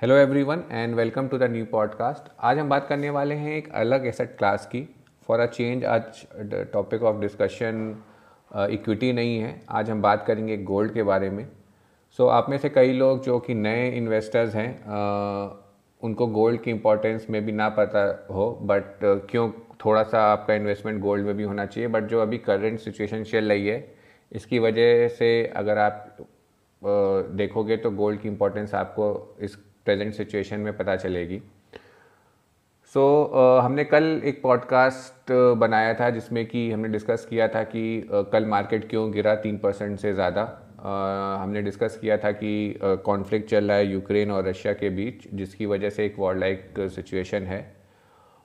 Hello everyone and welcome to the new podcast आज हम बात करने वाले हैं एक अलग एसेट क्लास की। फॉर अ चेंज आज टॉपिक ऑफ़ डिस्कशन इक्विटी नहीं है। आज हम बात करेंगे गोल्ड के बारे में। सो so, आप में से कई लोग जो कि नए इन्वेस्टर्स हैं uh, उनको गोल्ड की इम्पोर्टेंस में भी ना पता हो बट uh, क्यों थोड़ा सा आपका इन्वेस्टमेंट गोल्ड में भी होना चाहिए। बट जो अभी करंट सिचुएशन चल रही है इसकी वजह से अगर आप uh, देखोगे तो गोल्ड की इम्पोर्टेंस आपको इस प्रेजेंट सिचुएशन में पता चलेगी। सो so, uh, हमने कल एक पॉडकास्ट बनाया था जिसमें कि हमने डिस्कस किया था कि uh, कल मार्केट क्यों गिरा तीन परसेंट से ज़्यादा। uh, हमने डिस्कस किया था कि कॉन्फ्लिक्ट uh, चल रहा है यूक्रेन और रशिया के बीच जिसकी वजह से एक वॉर लाइक सिचुएशन है।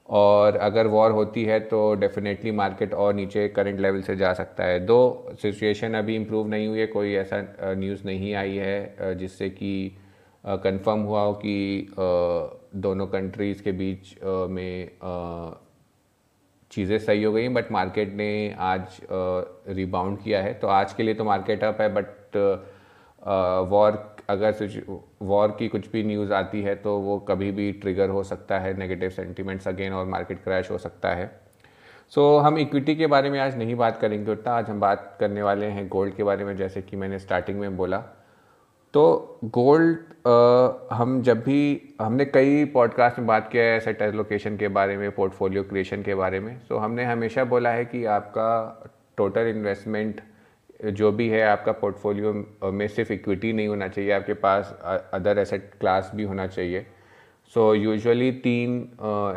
और अगर वॉर होती है तो डेफिनेटली मार्केट और नीचे करंट लेवल से जा सकता है। दो सिचुएशन अभी इम्प्रूव नहीं हुई है कोई ऐसा न्यूज़ नहीं आई है जिससे कि कंफर्म हुआ हो कि दोनों कंट्रीज़ के बीच में चीज़ें सही हो गई बट मार्केट ने आज रिबाउंड किया है। तो आज के लिए तो मार्केट अप है बट वॉर अगर वॉर की कुछ भी न्यूज़ आती है तो वो कभी भी ट्रिगर हो सकता है नेगेटिव सेंटीमेंट्स अगेन और मार्केट क्रैश हो सकता है। सो so, हम इक्विटी के बारे में आज नहीं बात करेंगे उतना। आज हम बात करने वाले हैं गोल्ड के बारे में जैसे कि मैंने स्टार्टिंग में बोला। तो गोल्ड हम जब भी हमने कई पॉडकास्ट में बात किया है एसेट एलोकेशन के बारे में पोर्टफोलियो क्रिएशन के बारे में। सो हमने हमेशा बोला है कि आपका टोटल इन्वेस्टमेंट जो भी है आपका पोर्टफोलियो में सिर्फ़ इक्विटी नहीं होना चाहिए आपके पास अदर एसेट क्लास भी होना चाहिए। सो यूजुअली तीन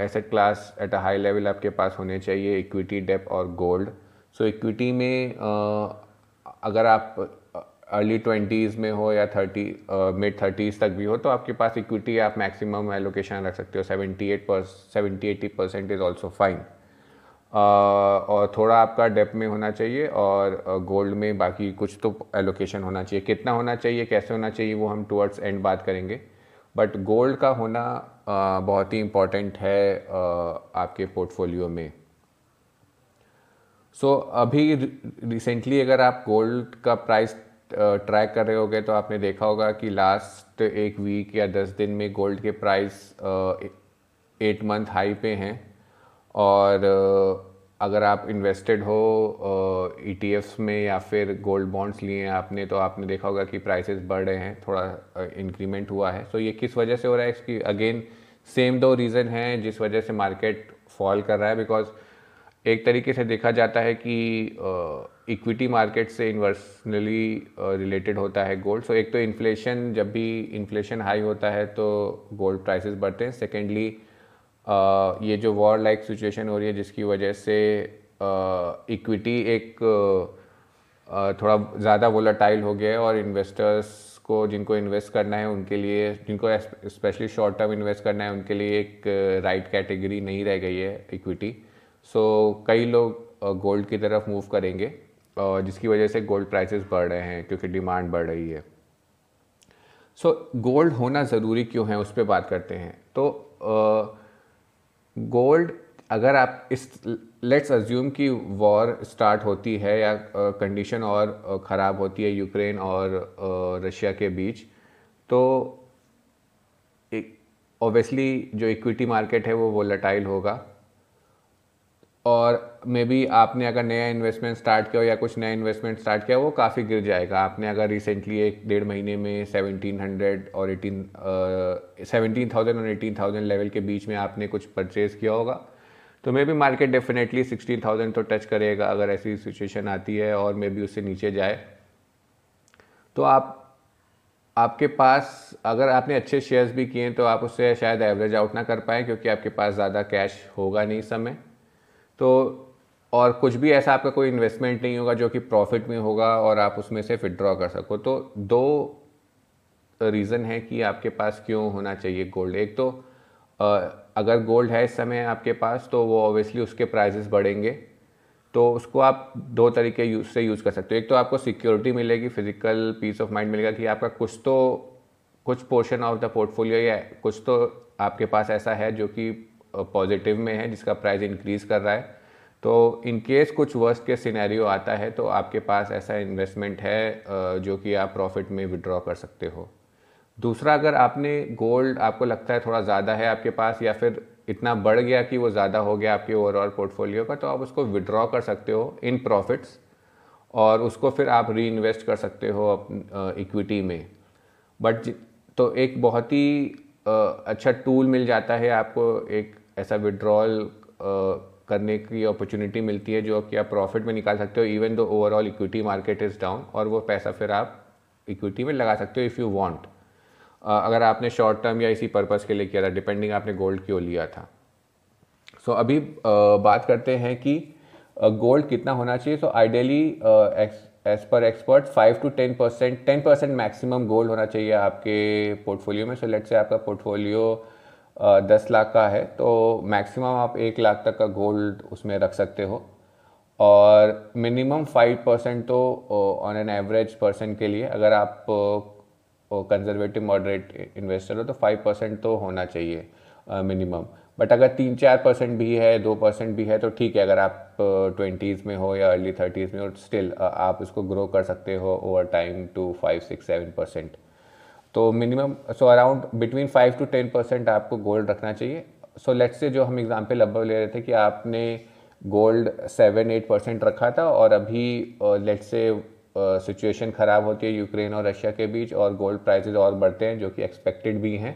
asset class at a high level आपके पास होने चाहिए इक्विटी डेप और गोल्ड सो इक्विटी में uh, अगर आप अर्ली ट्वेंटीज़ में हो या थर्टी मिड थर्टीज़ तक भी हो तो आपके पास इक्विटी आप मैक्सिमम एलोकेशन रख सकते हो। सेवेंटी एट पर seventy eighty percent is also fine और थोड़ा आपका डेप में होना चाहिए और गोल्ड uh, में बाकी कुछ तो एलोकेशन होना चाहिए। कितना होना चाहिए कैसे होना चाहिए वो हम टूवर्ड्स एंड बात करेंगे। बट गोल्ड का होना uh, बहुत ही इंपॉर्टेंट है uh, आपके पोर्टफोलियो में। सो so, अभी रिसेंटली अगर आप गोल्ड का प्राइस ट्रैक कर रहे होगे तो आपने देखा होगा कि लास्ट एक वीक या दस दिन में गोल्ड के प्राइस एट मंथ हाई पे हैं। और अगर आप इन्वेस्टेड हो ई e में या फिर गोल्ड बॉन्ड्स लिए हैं आपने तो आपने देखा होगा कि प्राइसेस बढ़ रहे हैं, थोड़ा इंक्रीमेंट हुआ है। सो ये किस वजह से हो रहा है? इसकी अगेन सेम दो रीज़न हैं जिस वजह से मार्केट फॉल कर रहा है। बिकॉज़ एक तरीके से देखा जाता है कि इक्विटी मार्केट से इन्वर्सनली रिलेटेड होता है गोल्ड सो so, एक तो इन्फ्लेशन जब भी इन्फ्लेशन हाई होता है तो गोल्ड प्राइसेस बढ़ते हैं. सेकेंडली ये जो वॉर लाइक सिचुएशन हो रही है जिसकी वजह से इक्विटी एक थोड़ा ज़्यादा वोलाटाइल हो गया है और इन्वेस्टर्स को जिनको इन्वेस्ट करना है उनके लिए जिनको स्पेशली शॉर्ट टर्म इन्वेस्ट करना है उनके लिए एक राइट कैटेगरी नहीं रह गई है इक्विटी सो so, कई लोग गोल्ड की तरफ़ मूव करेंगे. जिसकी वजह से गोल्ड प्राइसेस बढ़ रहे हैं क्योंकि डिमांड बढ़ रही है। सो so, गोल्ड होना ज़रूरी क्यों है उस पर बात करते हैं। तो गोल्ड अगर आप इस लेट्स अज्यूम कि वॉर स्टार्ट होती है या कंडीशन और ख़राब होती है यूक्रेन और रशिया के बीच तो ऑब्वियसली जो इक्विटी मार्केट है वो वोलेटाइल होगा। और मे बी आपने अगर नया इन्वेस्टमेंट स्टार्ट किया हो या कुछ नया इन्वेस्टमेंट स्टार्ट किया वो काफ़ी गिर जाएगा। आपने अगर रिसेंटली एक डेढ़ महीने में सेवनटीन हंड्रेड और एटीन सेवनटीन थाउज़ेंड और एटीन थाउज़ेंड लेवल के बीच में आपने कुछ परचेज़ किया होगा तो maybe market definitely sixteen thousand तो टच करेगा अगर ऐसी सिचुएशन आती है और मे बी उससे नीचे जाए। तो आप, आपके पास अगर आपने अच्छे शेयर्स भी किए हैं तो आप उससे शायद एवरेज आउट ना कर पाए, क्योंकि आपके पास ज़्यादा कैश होगा नहीं समय। तो और कुछ भी ऐसा आपका कोई इन्वेस्टमेंट नहीं होगा जो कि प्रॉफिट में होगा और आप उसमें से विड्रॉ कर सको। तो दो रीज़न है कि आपके पास क्यों होना चाहिए गोल्ड एक तो अगर गोल्ड है इस समय आपके पास तो वो ऑब्वियसली उसके प्राइजेस बढ़ेंगे। तो उसको आप दो तरीके यूज़ से यूज़ कर सकते हो। एक तो आपको सिक्योरिटी मिलेगी फ़िज़िकल पीस ऑफ़ माइंड मिलेगा कि आपका कुछ तो कुछ पोर्शन ऑफ़ द पोर्टफोलियो या कुछ तो आपके पास ऐसा है जो कि पॉजिटिव में है, जिसका प्राइस इंक्रीज़ कर रहा है। तो इन केस कुछ वर्स्ट के सिनेरियो आता है तो आपके पास ऐसा इन्वेस्टमेंट है जो कि आप प्रॉफिट में विड्रॉ कर सकते हो। दूसरा, अगर आपने गोल्ड आपको लगता है थोड़ा ज़्यादा है आपके पास, या फिर इतना बढ़ गया कि वो ज़्यादा हो गया आपके ओवरऑल पोर्टफोलियो का तो आप उसको विड्रॉ कर सकते हो इन प्रॉफिट्स और उसको फिर आप री इन्वेस्ट कर सकते हो इक्विटी में। बट तो एक बहुत ही अच्छा टूल मिल जाता है आपको एक ऐसा विड्रॉल करने की अपॉर्चुनिटी मिलती है जो कि आप प्रॉफिट में निकाल सकते हो even though overall equity market is down और वो पैसा फिर आप इक्विटी में लगा सकते हो इफ़ यू वांट अगर आपने शॉर्ट टर्म या इसी पर्पज़ के लिए किया था डिपेंडिंग आपने गोल्ड क्यों लिया था. सो so, अभी बात करते हैं कि गोल्ड कितना होना चाहिए. So ideally as per expert five to ten percent ten percent maximum gold होना चाहिए आपके पोर्टफोलियो में. सो लेट से आपका पोर्टफोलियो दस लाख का है तो मैक्सिमम आप एक लाख तक का गोल्ड उसमें रख सकते हो। और मिनिमम फाइव परसेंट तो ऑन एन एवरेज पर्सन के लिए अगर आप कंजर्वेटिव मॉडरेट इन्वेस्टर हो तो फाइव परसेंट तो होना चाहिए मिनिमम uh, बट अगर तीन चार परसेंट भी है दो परसेंट भी है तो ठीक है अगर आप ट्वेंटीज़ में हो या अर्ली थर्टीज़ में हो स्टिल आप इसको ग्रो कर सकते हो over time to five six seven percent तो minimum so around between five to ten percent आपको गोल्ड रखना चाहिए। सो लेट से जो हम एग्ज़ाम्पल अब ले रहे थे कि आपने गोल्ड सेवन एट परसेंट रखा था और अभी लेट्स से सिचुएशन ख़राब होती है यूक्रेन और रशिया के बीच और गोल्ड प्राइसेस और बढ़ते हैं जो कि एक्सपेक्टेड भी हैं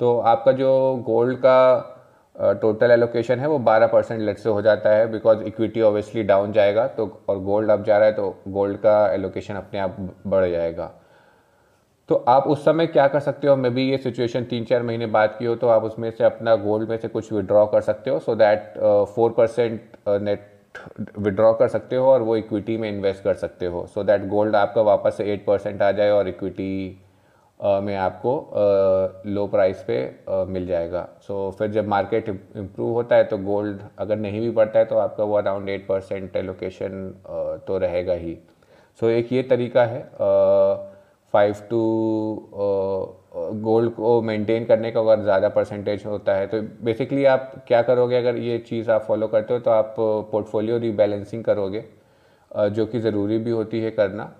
तो आपका जो गोल्ड का टोटल uh, एलोकेशन है वो 12 परसेंट लेट से हो जाता है बिकॉज़ इक्विटी ऑब्वियसली डाउन जाएगा तो और गोल्ड अप जा रहा है तो गोल्ड का एलोकेशन अपने आप बढ़ जाएगा। तो आप उस समय क्या कर सकते हो? मे बी ये सिचुएशन तीन चार महीने बाद की हो तो आप उसमें से अपना गोल्ड में से कुछ विड्रॉ कर सकते हो so that four percent net withdraw कर सकते हो और वो इक्विटी में इन्वेस्ट कर सकते हो। सो दैट गोल्ड आपका वापस से एट परसेंट आ जाए और इक्विटी Uh, में आपको लो uh, प्राइस पे uh, मिल जाएगा। सो so, फिर जब मार्केट इम्प्रूव होता है तो गोल्ड अगर नहीं भी बढ़ता है तो आपका वो अराउंड एट परसेंट एलोकेशन तो रहेगा ही। सो so, एक ये तरीका है फाइव टू गोल्ड को मेंटेन करने का अगर ज़्यादा परसेंटेज होता है तो बेसिकली आप क्या करोगे, अगर ये चीज़ आप फॉलो करते हो तो आप पोर्टफोलियो रीबैलेंसिंग करोगे जो कि ज़रूरी भी होती है करना।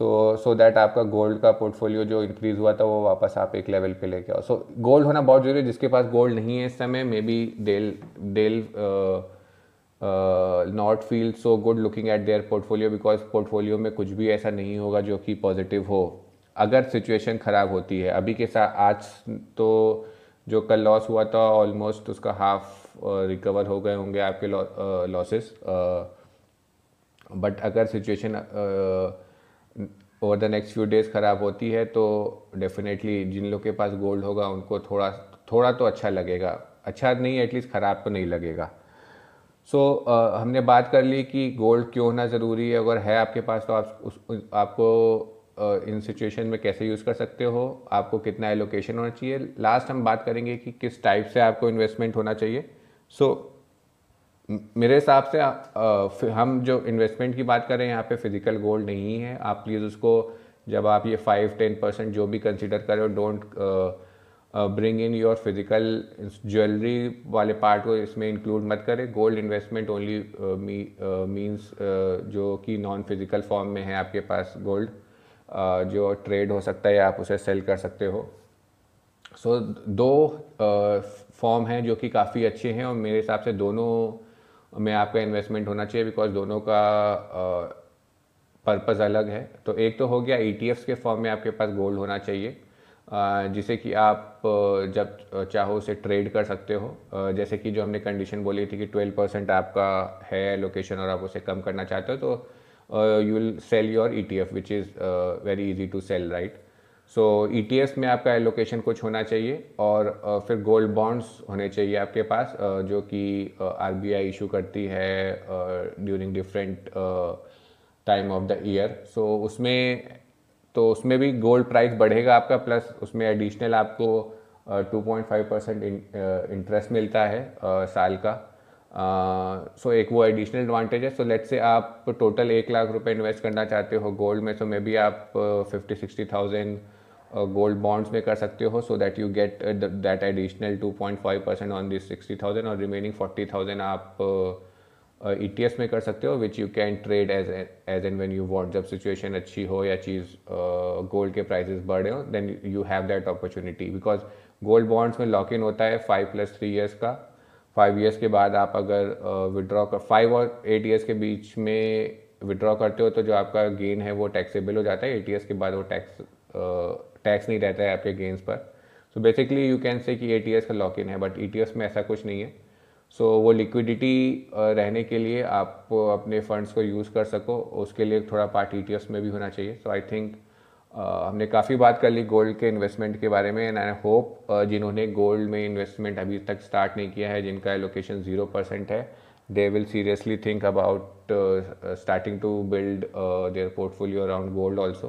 सो सो दैट आपका गोल्ड का पोर्टफोलियो जो इंक्रीज़ हुआ था, वो वापस आप एक लेवल पे लेके आओ। सो गोल्ड होना बहुत ज़रूरी है, जिसके पास गोल्ड नहीं है इस समय maybe they'll they'll not feel so good looking at their portfolio because portfolio में कुछ भी ऐसा नहीं होगा जो कि पॉजिटिव हो। अगर सिचुएशन ख़राब होती है अभी के साथ आज तो जो कल लॉस हुआ था ऑलमोस्ट उसका हाफ़ रिकवर हो गए होंगे आपके लॉसेस बट अगर situation over the next few days ख़राब होती है तो डेफिनेटली जिन लोग के पास गोल्ड होगा उनको थोड़ा थोड़ा तो अच्छा लगेगा। अच्छा नहीं एटलीस्ट ख़राब तो नहीं लगेगा। सो so, uh, हमने बात कर ली कि गोल्ड क्यों होना ज़रूरी है। अगर है आपके पास तो आप उस उस आपको इन सिचुएशन में कैसे यूज़ कर सकते हो? आपको कितना एलोकेशन होना चाहिए? लास्ट हम बात करेंगे कि किस टाइप से आपको इन्वेस्टमेंट होना चाहिए। सो so, मेरे हिसाब से हम जो इन्वेस्टमेंट की बात करें यहाँ पे फ़िज़िकल गोल्ड नहीं है। आप प्लीज़ उसको जब आप ये फाइव टेन परसेंट जो भी कंसिडर करो don't bring in your physical jewellery वाले पार्ट को इसमें इंक्लूड मत करें। गोल्ड इन्वेस्टमेंट ओनली मीन्स जो कि नॉन फ़िज़िकल फॉर्म में है आपके पास गोल्ड जो ट्रेड हो सकता है या आप उसे सेल कर सकते हो। सो so, दो फॉर्म हैं जो कि काफ़ी अच्छे हैं और मेरे हिसाब से दोनों में आपका इन्वेस्टमेंट होना चाहिए बिकॉज़ दोनों का पर्पज़ अलग है। तो एक तो हो गया ई e के फॉर्म में आपके पास गोल्ड होना चाहिए जिसे कि आप जब चाहो उसे ट्रेड कर सकते हो। जैसे कि जो हमने कंडीशन बोली थी कि 12 परसेंट आपका है लोकेशन और आप उसे कम करना चाहते हो तो you will sell your E T F which is very easy to sell right so E e में आपका एलोकेशन कुछ होना चाहिए और uh, फिर गोल्ड बॉन्ड्स होने चाहिए आपके पास uh, जो कि आर बी आई इशू करती है during different time of the year so उसमें तो उसमें भी गोल्ड प्राइस बढ़ेगा आपका प्लस उसमें एडिशनल आपको two point five percent interest मिलता है uh, साल का। सो uh, एक वो एडिशनल एडवांटेज है. सो लेट से आप टोटल एक लाख रुपए इन्वेस्ट करना चाहते हो गोल्ड में सो मे बी आप fifty sixty thousand gold bonds में कर सकते हो so that you get that additional 2.5 percent on this sixty thousand और रिमेनिंग फोर्टी थाउज़ेंड आप ई टी एस में कर सकते हो which you can trade as as and when you want जब सिचुएशन अच्छी हो या चीज़ गोल्ड के प्राइजेस बढ़े हो then you have that opportunity because gold bonds में लॉक इन होता है फाइव प्लस थ्री ईयर्स का फाइव ईयर्स के बाद आप अगर विड्रॉ कर फाइव और एट ईयर्स के बीच में विड्रॉ करते हो तो जो आपका गेन है वो टैक्सेबल हो जाता है। एट ईयर्स के बाद वो टैक्स टैक्स नहीं रहता है आपके गेंस पर। So basically you can say कि एट ईयर्स का लॉक इन है बट ई टी एस में ऐसा कुछ नहीं है। सो so, वो लिक्विडिटी रहने के लिए आप अपने फंड्स को यूज़ कर सको। उसके लिए थोड़ा पार्ट ई टी एस में भी होना चाहिए। सो आई थिंक हमने काफ़ी बात कर ली गोल्ड के इन्वेस्टमेंट के बारे में एंड आई होप जिन्होंने गोल्ड में इन्वेस्टमेंट अभी तक स्टार्ट नहीं किया है, जिनका एलोकेशन ज़ीरो परसेंट है they will seriously think about starting to build their portfolio around gold also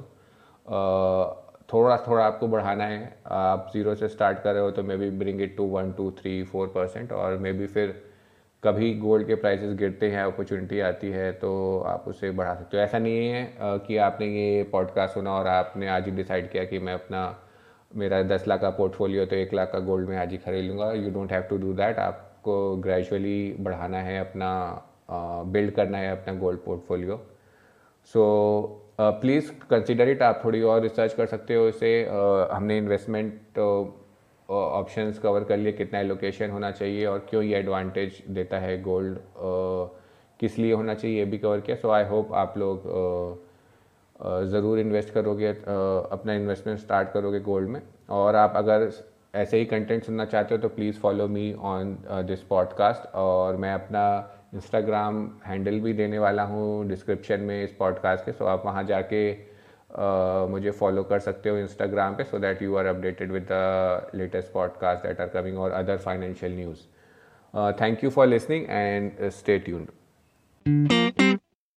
थोड़ा थोड़ा आपको बढ़ाना है। आप ज़ीरो से स्टार्ट कर रहे हो तो maybe bring it to one two three four percent और मे बी फिर कभी गोल्ड के प्राइसेस गिरते हैं अपॉर्चुनिटी आती है तो आप उसे बढ़ा सकते हो। ऐसा नहीं है कि आपने ये पॉडकास्ट सुना और आपने आज ही डिसाइड किया कि मैं अपना मेरा दस लाख का पोर्टफोलियो तो एक लाख का गोल्ड में आज ही खरीद लूँगा। You don't have to do that आपको ग्रेजुअली बढ़ाना है अपना बिल्ड करना है अपना gold portfolio so please consider it आप थोड़ी और रिसर्च कर सकते हो इसे। uh, हमने इन्वेस्टमेंट ऑप्शंस कवर कर लिए, कितना एलोकेशन होना चाहिए और क्यों ये एडवांटेज देता है गोल्ड किस लिए होना चाहिए ये भी कवर किया। सो आई होप आप लोग ज़रूर इन्वेस्ट करोगे अपना इन्वेस्टमेंट स्टार्ट करोगे गोल्ड में। और आप अगर ऐसे ही कंटेंट सुनना चाहते हो तो please follow me on this podcast और मैं अपना इंस्टाग्राम हैंडल भी देने वाला हूँ डिस्क्रिप्शन में इस पॉडकास्ट के। सो आप वहाँ जाके uh, मुझे फॉलो कर सकते हो इंस्टाग्राम पे so that you are updated with the latest podcast that are coming और other financial news thank you for listening and stay tuned